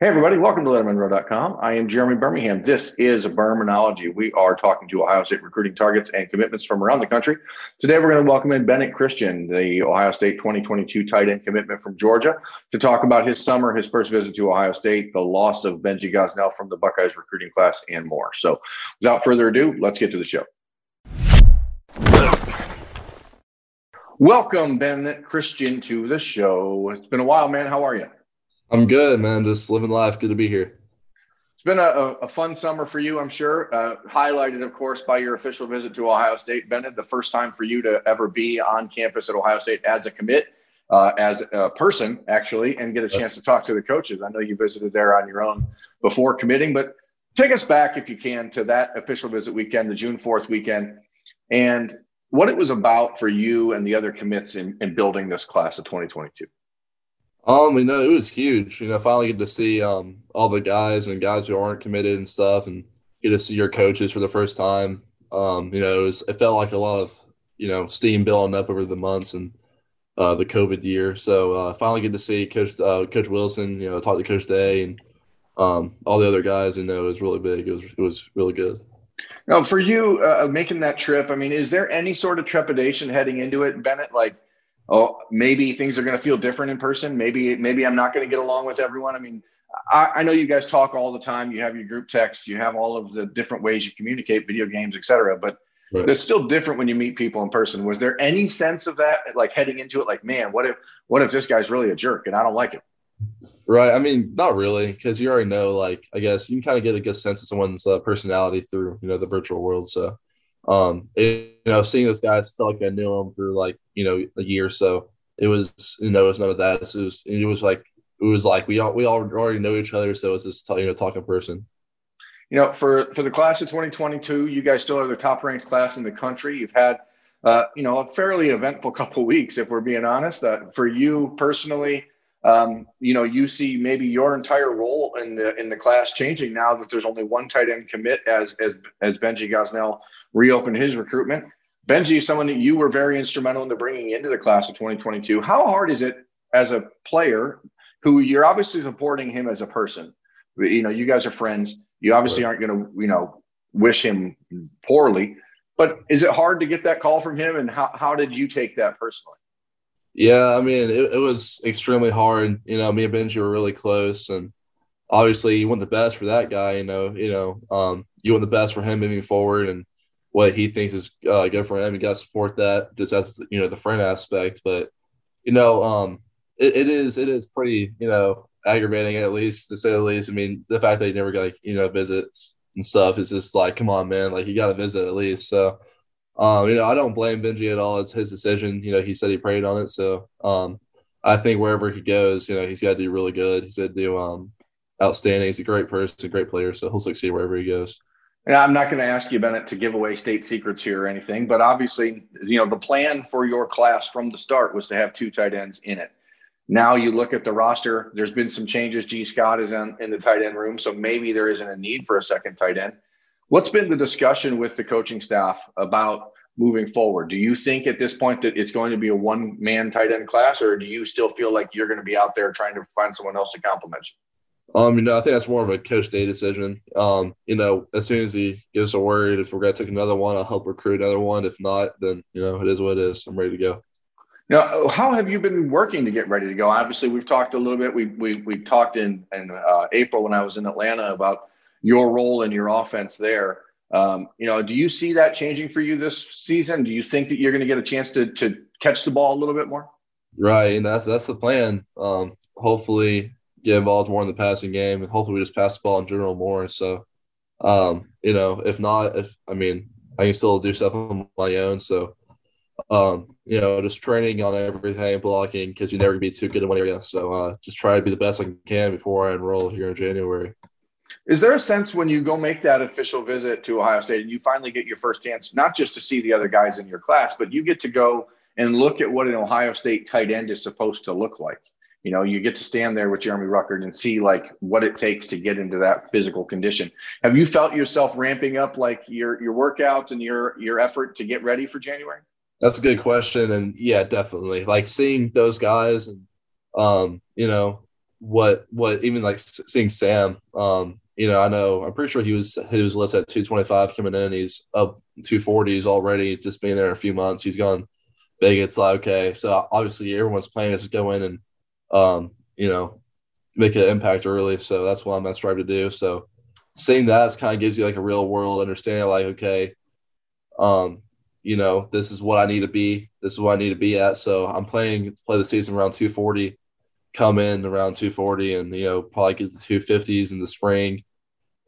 Hey, everybody. Welcome to LettermenRow.com. I am Jeremy Birmingham. This is Bermanology. We are talking to Ohio State recruiting targets and commitments from around the country. Today, we're going to welcome in Bennett Christian, the Ohio State 2022 tight end commitment from Georgia, to talk about his summer, his first visit to Ohio State, the loss of Benji Gosnell from the Buckeyes recruiting class, and more. So, without further ado, let's get to the show. Welcome, Bennett Christian, to the show. It's been a while, man. How are you? I'm good, man. Just living life. Good to be here. It's been a, a fun summer for you, I'm sure. Uh, highlighted, of course, by your official visit to Ohio State, Bennett. The first time for you to ever be on campus at Ohio State as a commit, uh, as a person, actually, and get a chance to talk to the coaches. I know you visited there on your own before committing, but take us back, if you can, to that official visit weekend, the June 4th weekend, and what it was about for you and the other commits in, in building this class of 2022. Um, you know, it was huge. You know, finally get to see um all the guys and guys who aren't committed and stuff, and get to see your coaches for the first time. Um, you know, it, was, it felt like a lot of you know steam building up over the months and uh, the COVID year. So uh, finally get to see Coach uh, Coach Wilson. You know, talk to Coach Day and um, all the other guys. You know, it was really big. It was it was really good. Now, for you uh, making that trip, I mean, is there any sort of trepidation heading into it, Bennett? Like, oh, maybe things are going to feel different in person. Maybe, maybe I'm not going to get along with everyone. I mean, I, I, know you guys talk all the time. You have your group text. You have all of the different ways you communicate, video games, etc. But right. it's still different when you meet people in person. Was there any sense of that, like heading into it? Like, man, what if, what if this guy's really a jerk and I don't like it? Right. I mean, not really, because you already know. Like, I guess you can kind of get a good sense of someone's uh, personality through you know the virtual world. So, um, it, you know, seeing those guys felt like I knew them for like you know a year. Or so it was you know it was none of that. It was it was like it was like we all we all already know each other. So it's just you know talking person. You know, for for the class of 2022, you guys still are the top ranked class in the country. You've had uh, you know a fairly eventful couple weeks, if we're being honest. Uh, for you personally um, you know, you see maybe your entire role in the in the class changing now that there's only one tight end commit as as as Benji Gosnell reopened his recruitment. Benji is someone that you were very instrumental into bringing into the class of 2022. How hard is it as a player who you're obviously supporting him as a person? You know, you guys are friends. You obviously aren't going to, you know, wish him poorly. But is it hard to get that call from him? And how, how did you take that personally? Yeah, I mean, it, it was extremely hard. You know, me and Benji were really close, and obviously, you want the best for that guy. You know, you know, um, you want the best for him moving forward, and what he thinks is uh, good for him. You got to support that, just as you know the friend aspect. But you know, um, it, it is it is pretty you know aggravating at least to say the least. I mean, the fact that he never got like, you know visits and stuff is just like, come on, man, like you got to visit at least. So um, you know, I don't blame Benji at all. It's his decision. You know, he said he prayed on it. So um, I think wherever he goes, you know, he's got to do really good. He's got to do um, outstanding. He's a great person, a great player. So he'll succeed wherever he goes. And I'm not going to ask you, Bennett, to give away state secrets here or anything, but obviously, you know, the plan for your class from the start was to have two tight ends in it. Now you look at the roster, there's been some changes. Gee Scott is in, in the tight end room, so maybe there isn't a need for a second tight end. What's been the discussion with the coaching staff about moving forward? Do you think at this point that it's going to be a one man tight end class, or do you still feel like you're going to be out there trying to find someone else to complement you? Um, you know, I think that's more of a coach day decision. Um, you know, as soon as he gives a word, if we're going to take another one, I'll help recruit another one. If not, then you know, it is what it is. I'm ready to go. Now, how have you been working to get ready to go? Obviously, we've talked a little bit. We we we talked in in uh, April when I was in Atlanta about your role in your offense there. Um, you know, do you see that changing for you this season? Do you think that you're going to get a chance to to catch the ball a little bit more? Right, and that's that's the plan. Um, hopefully, get involved more in the passing game, and hopefully, we just pass the ball in general more. So, um, you know, if not, if I mean, I can still do stuff on my own. So, um, you know, just training on everything, blocking, because you never be too good in one area. So uh, just try to be the best I can before I enroll here in January. Is there a sense when you go make that official visit to Ohio State and you finally get your first chance, not just to see the other guys in your class, but you get to go and look at what an Ohio State tight end is supposed to look like? You know, you get to stand there with Jeremy Ruckert and see like what it takes to get into that physical condition. Have you felt yourself ramping up like your your workouts and your your effort to get ready for January? That's a good question, and yeah, definitely. Like seeing those guys, and um, you know what what even like seeing Sam, um, you know, I know I'm pretty sure he was he was listed at 225 coming in. He's up 240s already, just being there a few months. He's gone big. It's like okay, so obviously everyone's plan is to go in and um, you know make an impact early. So that's what I'm gonna strive to do. So seeing that kind of gives you like a real world understanding, like okay, um, you know, this is what I need to be. This is what I need to be at. So I'm playing play the season around 240 come in around 240 and you know probably get the 250s in the spring.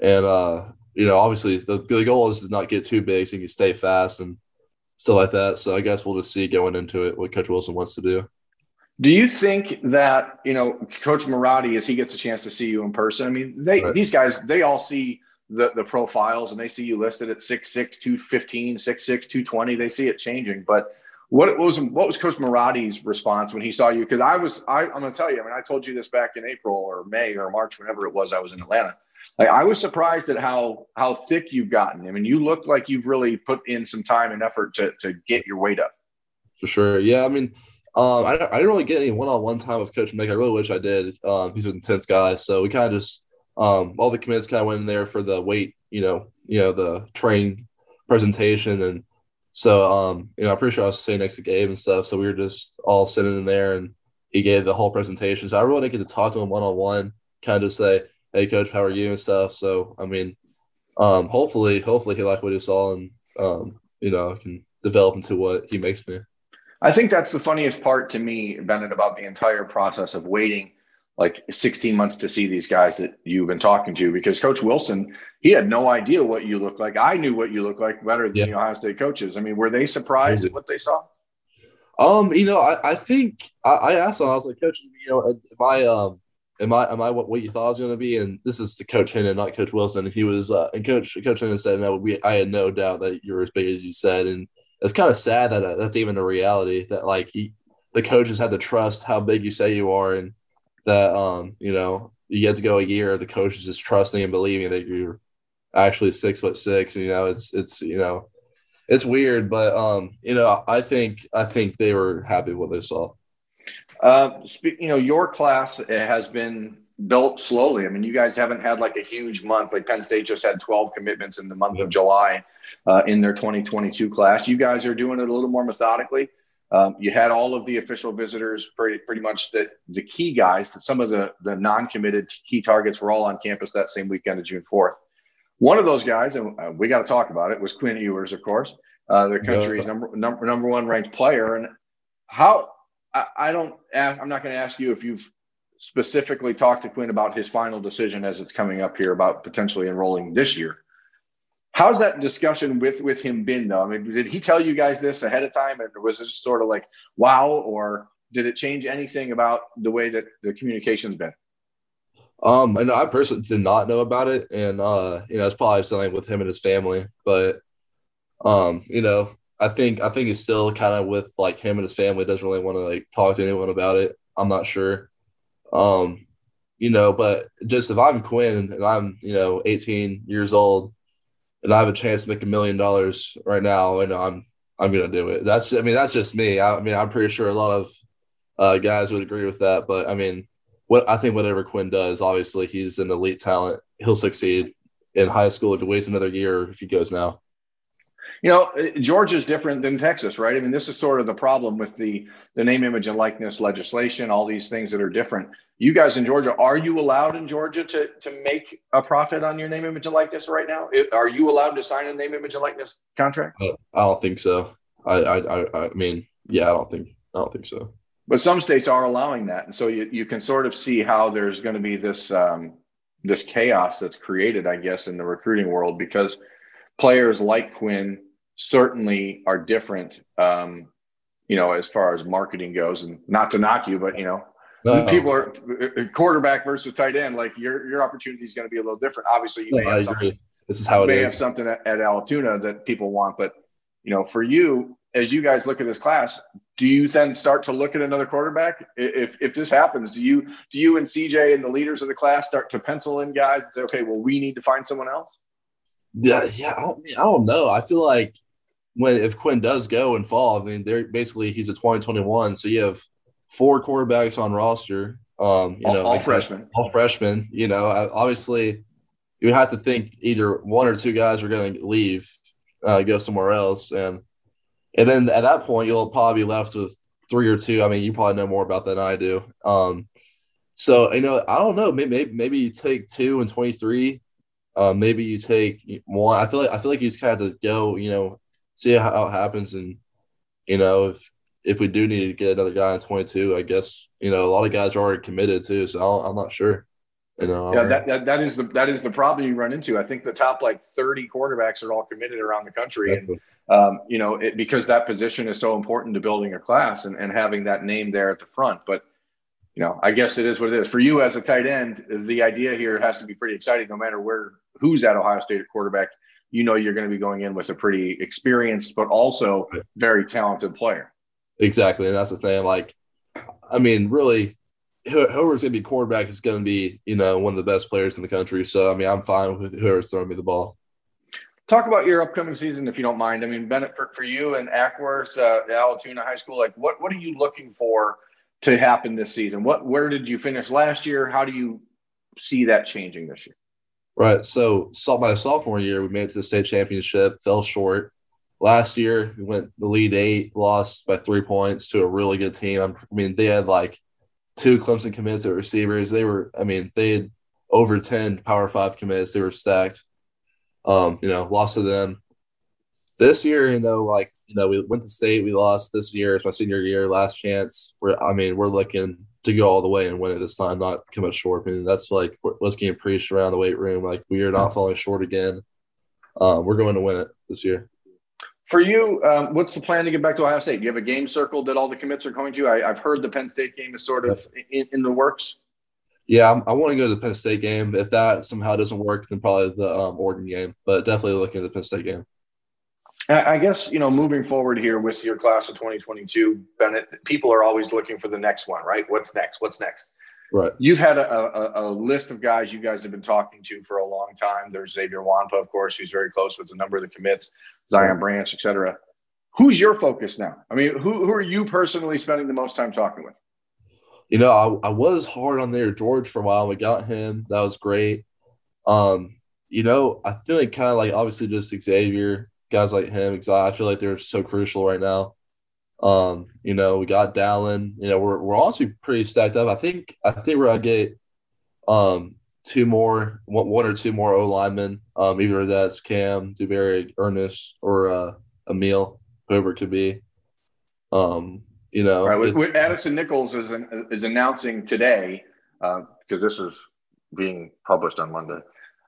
And uh you know obviously the, the goal is to not get too big so you can stay fast and stuff like that. So i guess we'll just see going into it what coach wilson wants to do. Do you think that you know coach Marotti as he gets a chance to see you in person i mean they right. these guys they all see the the profiles and they see you listed at 6'6 215 6'6 220 they see it changing. But what was what was Coach Marotti's response when he saw you? Because I was I, I'm going to tell you. I mean, I told you this back in April or May or March, whenever it was. I was in Atlanta. Like, I was surprised at how how thick you've gotten. I mean, you look like you've really put in some time and effort to to get your weight up. For sure, yeah. I mean, um, I, I didn't really get any one on one time with Coach Mick. I really wish I did. Um, he's an intense guy, so we kind of just um, all the commits kind of went in there for the weight, you know, you know, the train presentation and so, um, you know, I'm pretty sure I was sitting next to Gabe and stuff. So we were just all sitting in there and he gave the whole presentation. So I really didn't get to talk to him one on one, kind of say, Hey coach, how are you and stuff. So, I mean, um, hopefully, hopefully he liked what he saw and, um, you know, can develop into what he makes me. I think that's the funniest part to me, Bennett, about the entire process of waiting like 16 months to see these guys that you've been talking to because Coach Wilson, he had no idea what you look like. I knew what you look like better than yeah. the Ohio State coaches. I mean, were they surprised at what they saw? Um, you know, I, I think I, I, asked him, I was like, Coach, you know, am I um am I am I what, what you thought I was gonna be? And this is to Coach Hennon, not Coach Wilson. He was uh and Coach Coach Hennon said, No, we I had no doubt that you're as big as you said. And it's kind of sad that that's even a reality that like he, the coaches had to trust how big you say you are and that um, you know, you get to go a year, the coach is just trusting and believing that you're actually six foot six. You know, it's it's you know, it's weird, but um, you know, I think I think they were happy with what they saw. Uh, you know, your class has been built slowly. I mean, you guys haven't had like a huge month. Like Penn State just had 12 commitments in the month of July uh, in their 2022 class. You guys are doing it a little more methodically. Um, you had all of the official visitors, pretty, pretty much the, the key guys, that some of the, the non committed key targets were all on campus that same weekend of June 4th. One of those guys, and uh, we got to talk about it, was Quinn Ewers, of course, uh, the country's yeah. number, number, number one ranked player. And how, I, I don't, ask, I'm not going to ask you if you've specifically talked to Quinn about his final decision as it's coming up here about potentially enrolling this year. How's that discussion with with him been though? I mean, did he tell you guys this ahead of time, and was it just sort of like wow, or did it change anything about the way that the communication's been? Um, and I personally did not know about it, and uh, you know, it's probably something with him and his family, but um, you know, I think I think he's still kind of with like him and his family doesn't really want to like talk to anyone about it. I'm not sure. Um, you know, but just if I'm Quinn and I'm, you know, 18 years old and I have a chance to make a million dollars right now, and I'm I'm gonna do it. That's I mean that's just me. I, I mean I'm pretty sure a lot of uh, guys would agree with that. But I mean, what I think whatever Quinn does, obviously he's an elite talent. He'll succeed in high school if he waits another year if he goes now. You know, Georgia's different than Texas, right? I mean, this is sort of the problem with the the name, image, and likeness legislation. All these things that are different. You guys in Georgia, are you allowed in Georgia to to make a profit on your name, image, and likeness right now? Are you allowed to sign a name, image, and likeness contract? Uh, I don't think so. I, I I mean, yeah, I don't think I don't think so. But some states are allowing that, and so you you can sort of see how there's going to be this um, this chaos that's created, I guess, in the recruiting world because players like Quinn certainly are different um, you know, as far as marketing goes, and not to knock you, but you know, No, people are uh, quarterback versus tight end. Like your your opportunity is going to be a little different. Obviously, you no, may have something. This is how it is. may have something at, at Allatoona that people want, but you know, for you, as you guys look at this class, do you then start to look at another quarterback? If if this happens, do you do you and CJ and the leaders of the class start to pencil in guys and say, okay, well, we need to find someone else? Yeah, yeah. I don't, I don't know. I feel like when if Quinn does go and fall, I mean, they're basically he's a 2021, so you have four quarterbacks on roster. Um, you all, know, all like, freshmen. all freshmen. You know, obviously, you have to think either one or two guys are going to leave, uh, go somewhere else, and and then at that point you'll probably be left with three or two. I mean, you probably know more about that than I do. Um, so you know, I don't know. Maybe maybe, maybe you take two and twenty three. Uh, maybe you take one. I feel like I feel like you just kind of have to go. You know, see how it happens, and you know if if we do need to get another guy in twenty two, I guess you know a lot of guys are already committed too. So I'll, I'm not sure. You know, Yeah, that, that that is the that is the problem you run into. I think the top like 30 quarterbacks are all committed around the country, and um, you know, it, because that position is so important to building a class and, and having that name there at the front. But, you know, I guess it is what it is. For you as a tight end, the idea here has to be pretty exciting no matter where who's at Ohio State at quarterback. You know, you're going to be going in with a pretty experienced, but also very talented player. Exactly, and that's the thing. Like, I mean, really, whoever's going to be quarterback is going to be, you know, one of the best players in the country. So, I mean, I'm fine with whoever's throwing me the ball. Talk about your upcoming season, if you don't mind. I mean, Bennett, for, for you and Acworth, uh, Allatoona High School, like what, what are you looking for to happen this season? What, where did you finish last year? How do you see that changing this year? Right. So, so my sophomore year, we made it to the state championship, fell short. Last year, we went the lead eight, lost by three points to a really good team. I mean, they had like two Clemson commits at receivers. They were, I mean, they had over 10 Power Five commits. They were stacked. Um, you know, lost to them. This year, you know, like, you know, we went to state, we lost this year. It's my senior year, last chance. We're, I mean, we're looking to go all the way and win it this time, not come up short. I mean, that's like what's getting preached around the weight room. Like, we are not falling short again. Um, we're going to win it this year. For you, um, what's the plan to get back to Ohio State? Do you have a game circle that all the commits are going to? I, I've heard the Penn State game is sort of in, in the works. Yeah, I'm, I want to go to the Penn State game. If that somehow doesn't work, then probably the um, Oregon game. But definitely looking at the Penn State game. I guess, you know, moving forward here with your class of 2022, Bennett, people are always looking for the next one, right? What's next? What's next? Right. You've had a, a, a list of guys you guys have been talking to for a long time. There's Xavier Nwankpa, of course, who's very close with a number of the commits, Zion Branch, et cetera. Who's your focus now? I mean, who, who are you personally spending the most time talking with? You know, I, I was hard on there George for a while. We got him. That was great. Um, you know, I feel like kind of like obviously just Xavier, guys like him, because I feel like they're so crucial right now. Um, you know, we got Dallin. You know, we're we're also pretty stacked up. I think I think we're gonna get um two more, one, one or two more O linemen. Um, either that's Cam, Dewberry, Earnest, or uh, Aamil, whoever it could be. Um, you know, Right. With, it- with Addison Nichols is, an, is announcing today, because this is being published on Monday.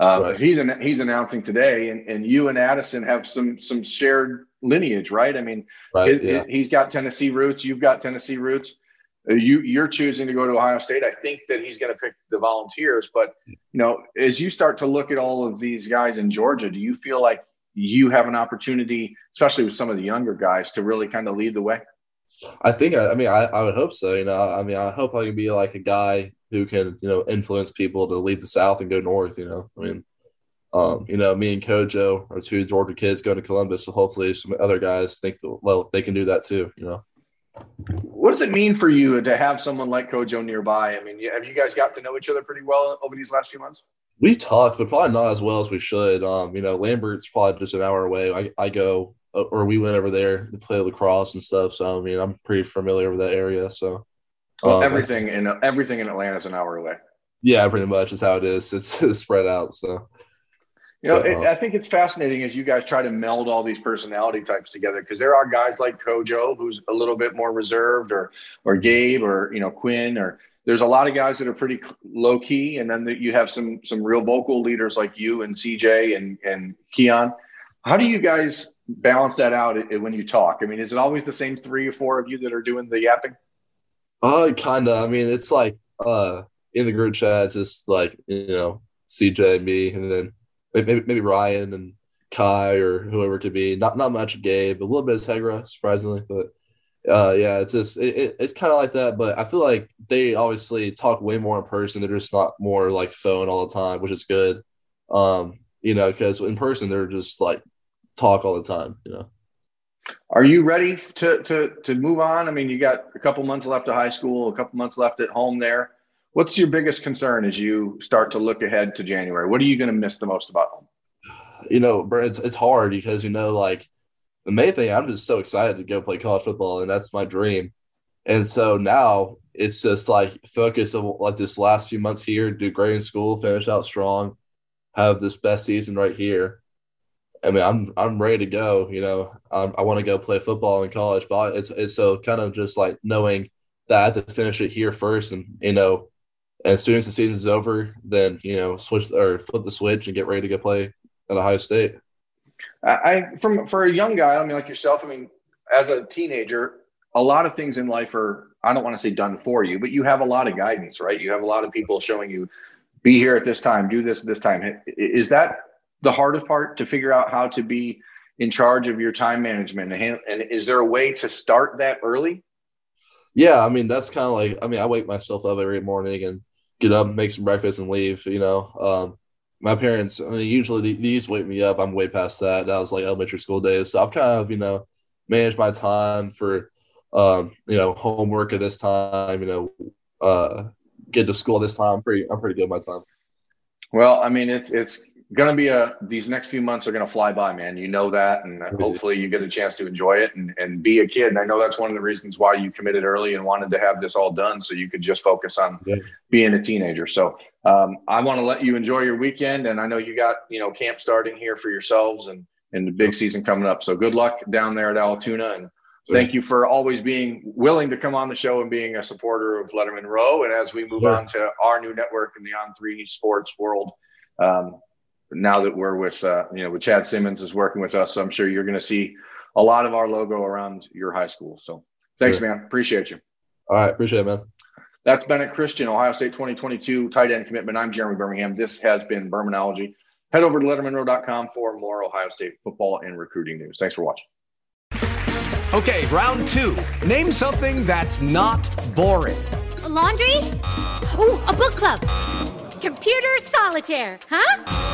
Uh, Right. He's an, he's announcing today, and, and you and Addison have some some shared lineage, right? I mean, right, it- yeah. it- he's got Tennessee roots. You've got Tennessee roots. Uh, you you're choosing to go to Ohio State. I think that he's going to pick the Volunteers. But you know, as you start to look at all of these guys in Georgia, do you feel like you have an opportunity, especially with some of the younger guys, to really kind of lead the way? I think I, I mean I, I would hope so. You know, I mean I hope I can be like a guy who can you know influence people to leave the South and go north. You know, I mean, um, you know, me and Kojo are two Georgia kids going to Columbus, so hopefully some other guys think that, well they can do that too. You know, What does it mean for you to have someone like Kojo nearby? I mean, have you guys got to know each other pretty well over these last few months? we talked, but probably not as well as we should. Um, you know, Lambert's probably just an hour away. I, I go uh, or we went over there to play lacrosse and stuff. So I mean, I'm pretty familiar with that area. So Well, um, everything in everything in Atlanta is an hour away. yeah, pretty much is how it is. It's, it's spread out. So You know, But, it, uh, I think it's fascinating as you guys try to meld all these personality types together because there are guys like Kojo who's a little bit more reserved, or or Gabe, or you know Quinn, or there's a lot of guys that are pretty low key, and then you have some some real vocal leaders like you and CJ and and Keon. How do you guys balance that out when you talk? I mean, is it always the same three or four of you that are doing the yapping? Uh, kind of. I mean, it's like uh, in the group chat, it's just like you know, CJ, me, and then maybe maybe Ryan and Kai or whoever it could be. Not not much Gabe, a little bit of Tegra, surprisingly, but uh, yeah, it's just it, it, it's kind of like that. But I feel like they obviously talk way more in person. They're just not more like phone all the time, which is good. Um, you know, because in person they're just like talk all the time. You know. Are you ready to to to move on? I mean, you got a couple months left of high school, a couple months left at home. There, what's your biggest concern as you start to look ahead to January? What are you going to miss the most about home? You know, it's it's hard because you know, like the main thing, I'm just so excited to go play college football, and that's my dream. And so now it's just like focus of like this last few months here, do great in school, finish out strong, have this best season right here. I mean, I'm I'm ready to go. You know, I'm, i want to go play football in college, but it's it's so kind of just like knowing that I have to finish it here first, and you know, and as soon as the season's over, then you know, switch or flip the switch and get ready to go play at Ohio State. I from for a young guy, I mean, like yourself, I mean, as a teenager, a lot of things in life are I don't want to say done for you, but you have a lot of guidance, right? You have a lot of people showing you, be here at this time, do this this time. Is that the hardest part to figure out how to be in charge of your time management? And is there a way to start that early? Yeah, I mean that's kind of like I mean I wake myself up every morning and get up, make some breakfast, and leave. You know, um, my parents, I mean, usually these wake me up. I'm way past that. That was like elementary school days. So I've kind of, you know, managed my time for, um, you know, homework at this time, you know, uh, get to school this time. I'm pretty, I'm pretty good my time. Well, I mean, it's, it's going to be a, these next few months are going to fly by, man. You know that. And hopefully you get a chance to enjoy it and, and be a kid. And I know that's one of the reasons why you committed early and wanted to have this all done so you could just focus on yeah. being a teenager. So um, I want to let you enjoy your weekend, and I know you got you know camp starting here for yourselves and and the big season coming up. So good luck down there at Allatoona, and thank you for always being willing to come on the show and being a supporter of lettermen Row. And as we move sure. on to our new network in the On Three Sports world, um, now that we're with uh, you know with Chad Simmons is working with us, I'm sure you're going to see a lot of our logo around your high school. So thanks, sure. man. Appreciate you. All right, appreciate it, man. That's Bennett Christian, Ohio State 2022 tight end commitment. I'm Jeremy Birmingham. This has been Bermanology. Head over to lettermenrow.com for more Ohio State football and recruiting news. Thanks for watching. Okay, round two. Name something that's not boring. A laundry? Ooh, a book club. Computer solitaire, huh?